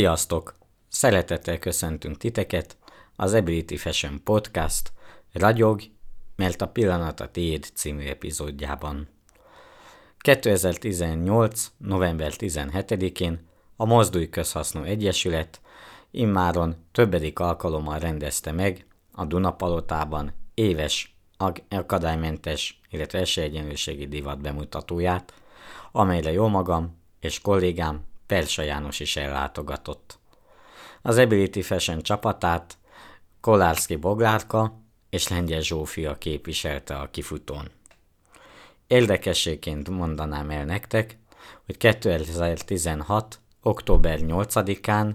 Sziasztok! Szeretettel köszöntünk titeket az Ability Fashion Podcast Ragyog, mert a pillanat a tiéd című epizódjában. 2018. november 17-én a Mozdulj Közhasznú Egyesület immáron többedik alkalommal rendezte meg a Dunapalotában éves akadálymentes, illetve esélyegyenlőségi divat bemutatóját, amelyre jó magam és kollégám Persa János is ellátogatott. Az Ability Fashion csapatát Kolárszki Boglárka és Lengyel Zsófia képviselte a kifutón. Érdekességként mondanám el nektek, hogy 2016. október 8-án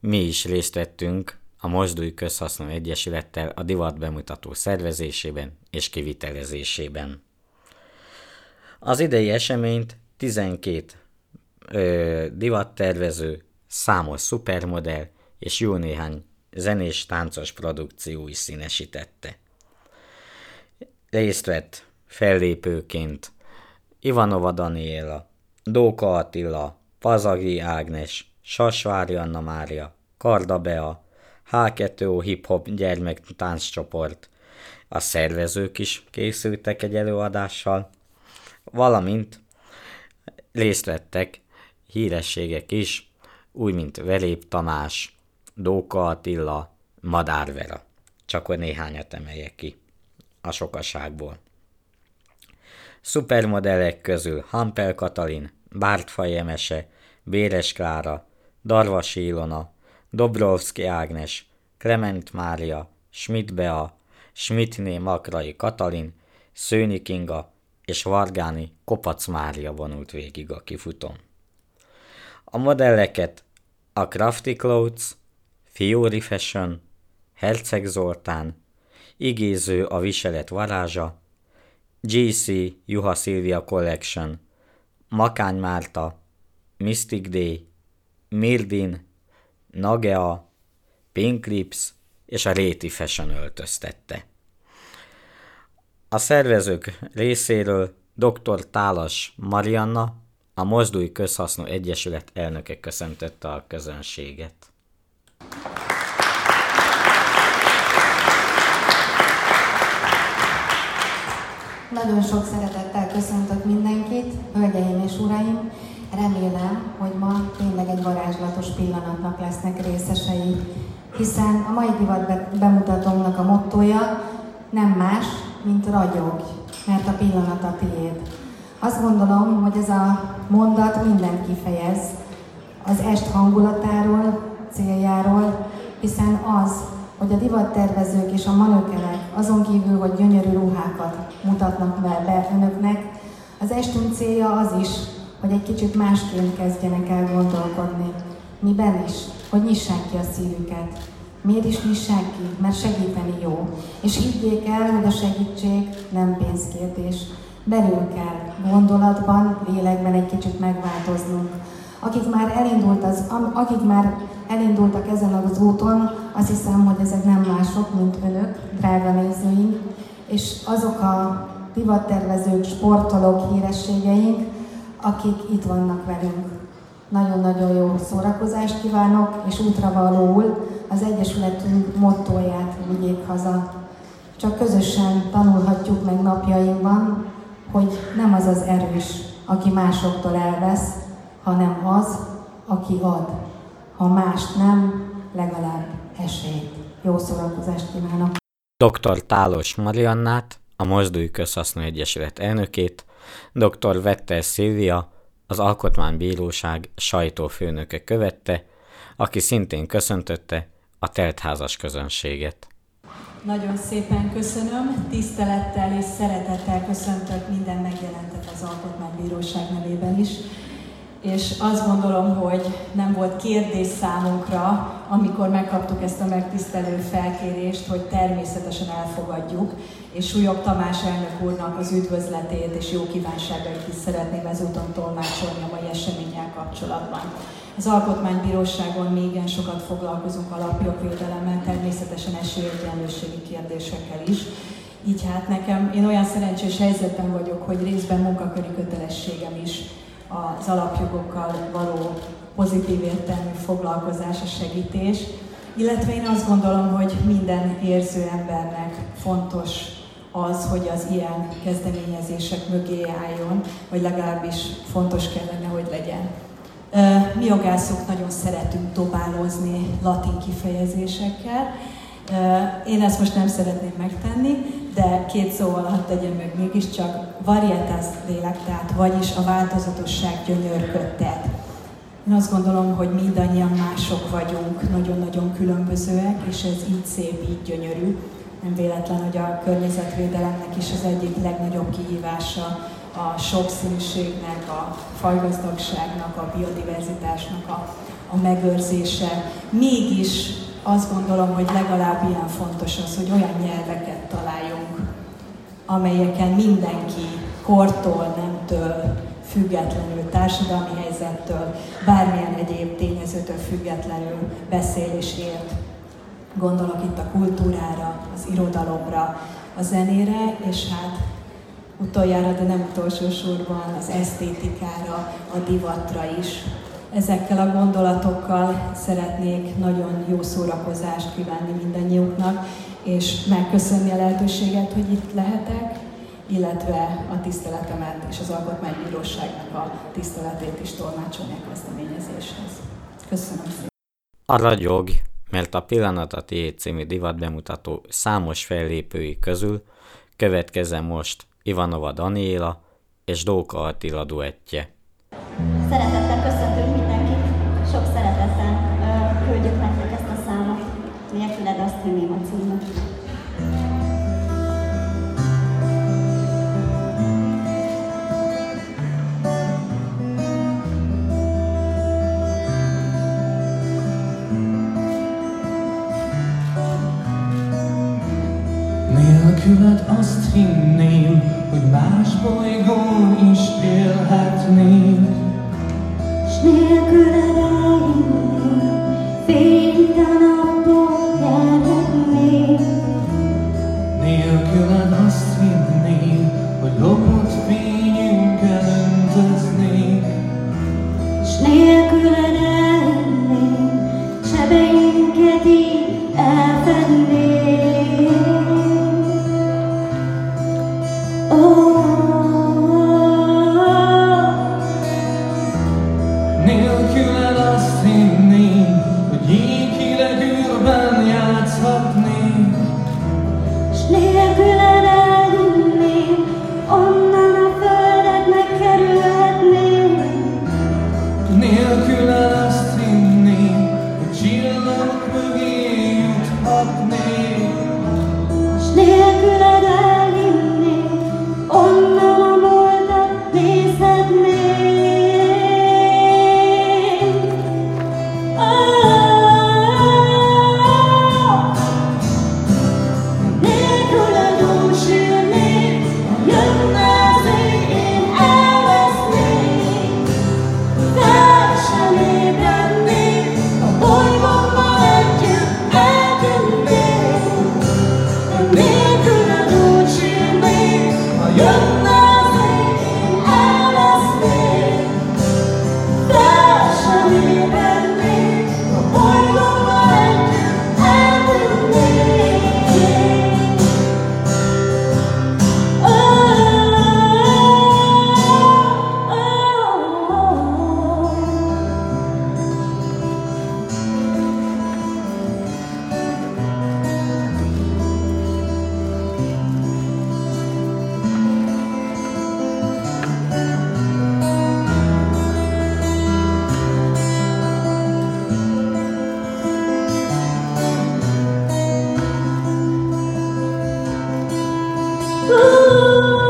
mi is részt vettünk a Mosdúj Közhasznú Egyesülettel a divat bemutató szervezésében és kivitelezésében. Az idei eseményt 12 ö, divattervező, számos szupermodell és jó néhány zenés táncos produkció is színesítette. Részt vett fellépőként Ivanova Daniela, Dóka Attila, Pazagi Ágnes, Sasvári Anna Mária, Karda Bea, H2O Hip Hop gyermektánccsoport, a szervezők is készültek egy előadással, valamint részt vettek hírességek is, úgy mint Velép Tamás, Dóka Attila, Madár Vera. Csak hogy néhányat emeljek ki a sokaságból. Szupermodellek közül Hampel Katalin, Bártfaj Emese, Béres Klára, Darvasi Ilona, Dobrovszki Ágnes, Clement Mária, Schmidt Bea, Schmidtné Makrai Katalin, Szőni Kinga és Vargáni Kopac Mária vonult végig a kifutón. A modelleket a Crafty Clothes, Fiori Fashion, Herceg Zoltán, Igéző a viselet varázsa, GC Juha Silvia Collection, Makány Márta, Mystic Day, Mirdin, Nagea, Pink Lips és a Réti Fashion öltöztette. A szervezők részéről dr. Tálas Marianna, a Mozdulj Közhasznú Egyesület elnöke köszöntötte a közönséget. Nagyon sok szeretettel köszöntök mindenkit, hölgyeim és uraim. Remélem, hogy ma tényleg egy varázslatos pillanatnak lesznek részesei, hiszen a mai divat bemutatónak a mottoja nem más, mint ragyog, mert a pillanat a tiéd. Azt gondolom, hogy ez a mondat mindent kifejez az est hangulatáról, céljáról, hiszen az, hogy a divattervezők és a manőkelek azon kívül, hogy gyönyörű ruhákat mutatnak be önöknek, az estünk célja az is, hogy egy kicsit másként kezdjenek el gondolkodni. Miben is? Hogy nyissák ki a szívüket. Miért is nyissák ki? Mert segíteni jó. És higgyék el, hogy a segítség nem pénzkérdés. Belül kell gondolatban, lélekben egy kicsit megváltoznunk. Akik már, elindult az, akik már elindultak ezen az úton, azt hiszem, hogy ezek nem mások, mint önök, drága nézőink, és azok a divattervezők, sportolók, hírességeink, akik itt vannak velünk. Nagyon-nagyon jó szórakozást kívánok, és útra valóul az Egyesületünk mottóját vigyék haza. Csak közösen tanulhatjuk meg napjainkban, hogy nem az az erős, aki másoktól elvesz, hanem az, aki ad. Ha mást nem, legalább esélyt. Jó szórakozást kívánok! Dr. Tálos Mariannát, a Mozdulj Közhasznú Egyesület elnökét, dr. Vetter Szilvia, az Alkotmánybíróság sajtófőnöke követte, aki szintén köszöntötte a teltházas közönséget. Nagyon szépen köszönöm, tisztelettel és szeretettel köszöntök minden megjelentet az Alkotmánybíróság nevében is és azt gondolom, hogy nem volt kérdés számunkra, amikor megkaptuk ezt a megtisztelő felkérést, hogy természetesen elfogadjuk, és Súlyog Tamás elnök úrnak az üdvözletét és jó kívánságait is szeretném ezúton tolmácsolni a mai eseménnyel kapcsolatban. Az Alkotmánybíróságon mi igen sokat foglalkozunk alapjogvédelemmel, természetesen esélyegyenlőségi kérdésekkel is, így hát nekem, én olyan szerencsés helyzetben vagyok, hogy részben munkaköri kötelességem is az alapjogokkal való pozitív értelmű foglalkozás, a segítés, illetve én azt gondolom, hogy minden érző embernek fontos az, hogy az ilyen kezdeményezések mögé álljon, vagy legalábbis fontos kellene, hogy legyen. Mi jogászok nagyon szeretünk dobálózni latin kifejezésekkel. Én ezt most nem szeretném megtenni, de két szó alatt tegyem meg mégiscsak varietas lélektát, vagyis a változatosság gyönyörködtet. Én azt gondolom, hogy mindannyian mások vagyunk, nagyon-nagyon különbözőek, és ez így szép, így gyönyörű. Nem véletlen, hogy a környezetvédelemnek is az egyik legnagyobb kihívása a sokszínűségnek, a fajgazdagságnak, a biodiverzitásnak a, a megőrzése. Mégis azt gondolom, hogy legalább ilyen fontos az, hogy olyan nyelveket találjunk, amelyeken mindenki kortól, nemtől, függetlenül, társadalmi helyzettől, bármilyen egyéb tényezőtől függetlenül beszél és ért. Gondolok itt a kultúrára, az irodalomra, a zenére, és hát utoljára, de nem utolsó sorban az esztétikára, a divatra is. Ezekkel a gondolatokkal szeretnék nagyon jó szórakozást kívánni mindannyiuknak, és megköszönni a lehetőséget, hogy itt lehetek, illetve a tiszteletemet és az Alkotmánybíróságnak a tiszteletét is tolmácsolni a kezdeményezéshez. Köszönöm szépen! A ragyog, mert a Pillanat a Tiéd című divat bemutató számos fellépői közül következzen most Ivanova Daniela és Dóka Attila duettje. Szeretettel Spurgeon, ich will halt nicht. Schnee Oh.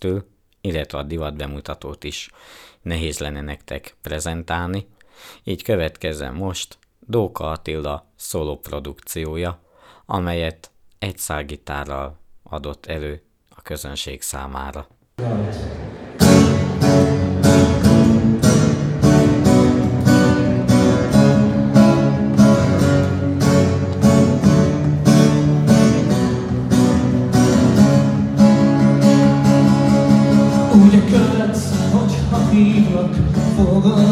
Keresztül, illetve a divat bemutatót is nehéz lenne nektek prezentálni, így következzen most Dóka Attila szóló produkciója, amelyet egy szálgitárral adott elő a közönség számára. Right. Úgy a követsz, hogyha hívlak, fogad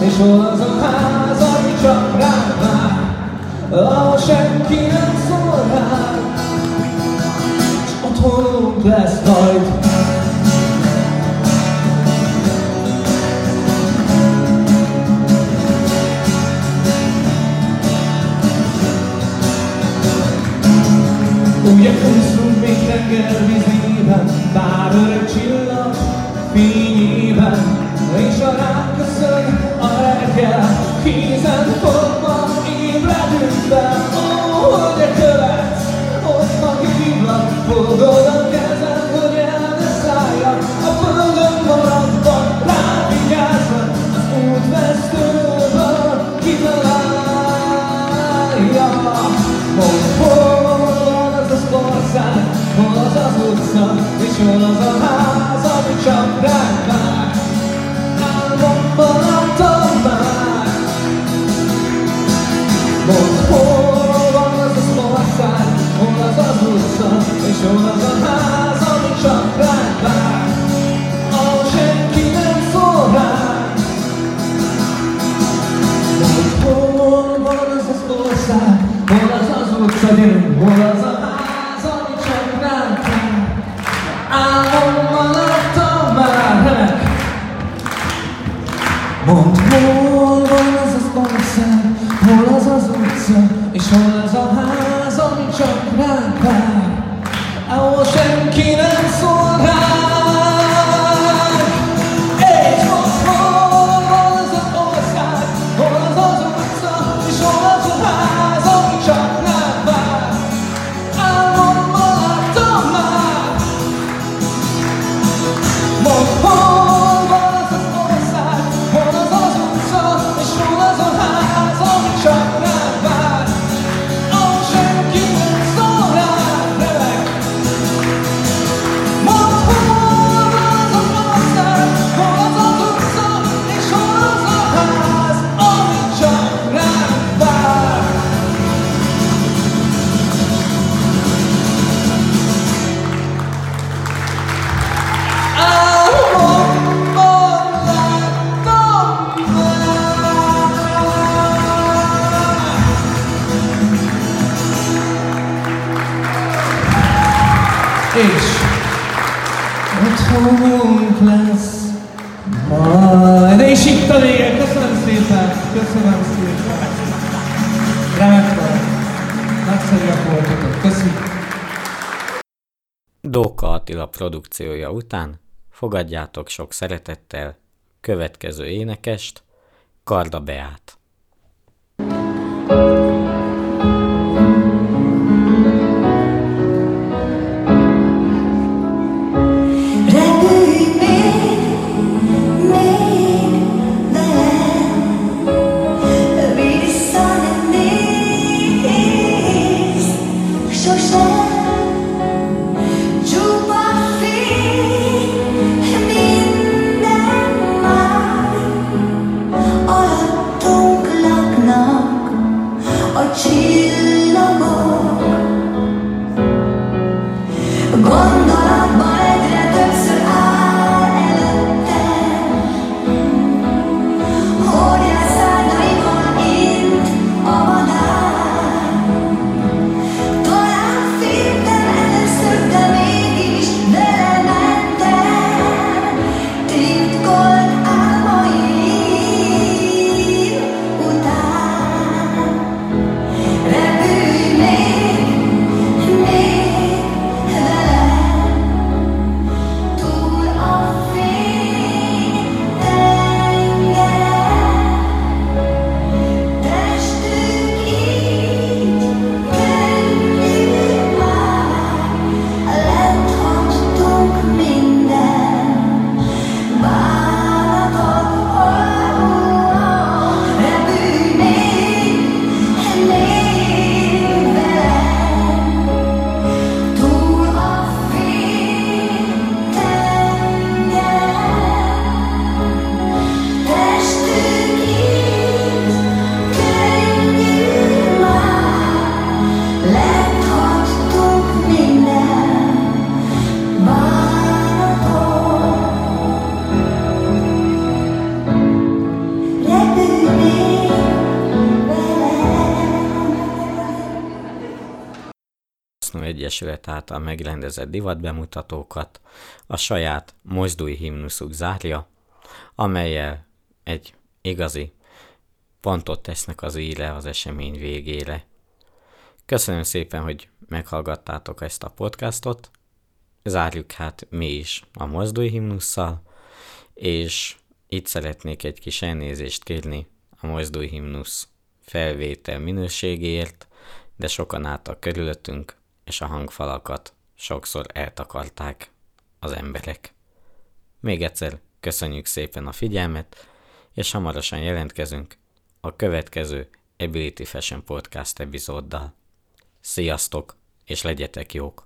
és hol az a ház, ami csak rád vár, ahol senki nem szól rád, és otthonunk lesz majd. Um, produkciója után fogadjátok sok szeretettel következő énekest, Karda Beát. you. Egyesület által megrendezett divatbemutatókat a saját mozdulj himnuszuk zárja, amelyel egy igazi pontot tesznek az íre az esemény végére. Köszönöm szépen, hogy meghallgattátok ezt a podcastot. Zárjuk hát mi is a mozdulj himnusszal, és itt szeretnék egy kis elnézést kérni a mozdulj himnusz felvétel minőségéért, de sokan álltak körülöttünk, és a hangfalakat sokszor eltakarták az emberek. Még egyszer köszönjük szépen a figyelmet, és hamarosan jelentkezünk a következő Ability Fashion Podcast epizóddal. Sziasztok, és legyetek jók!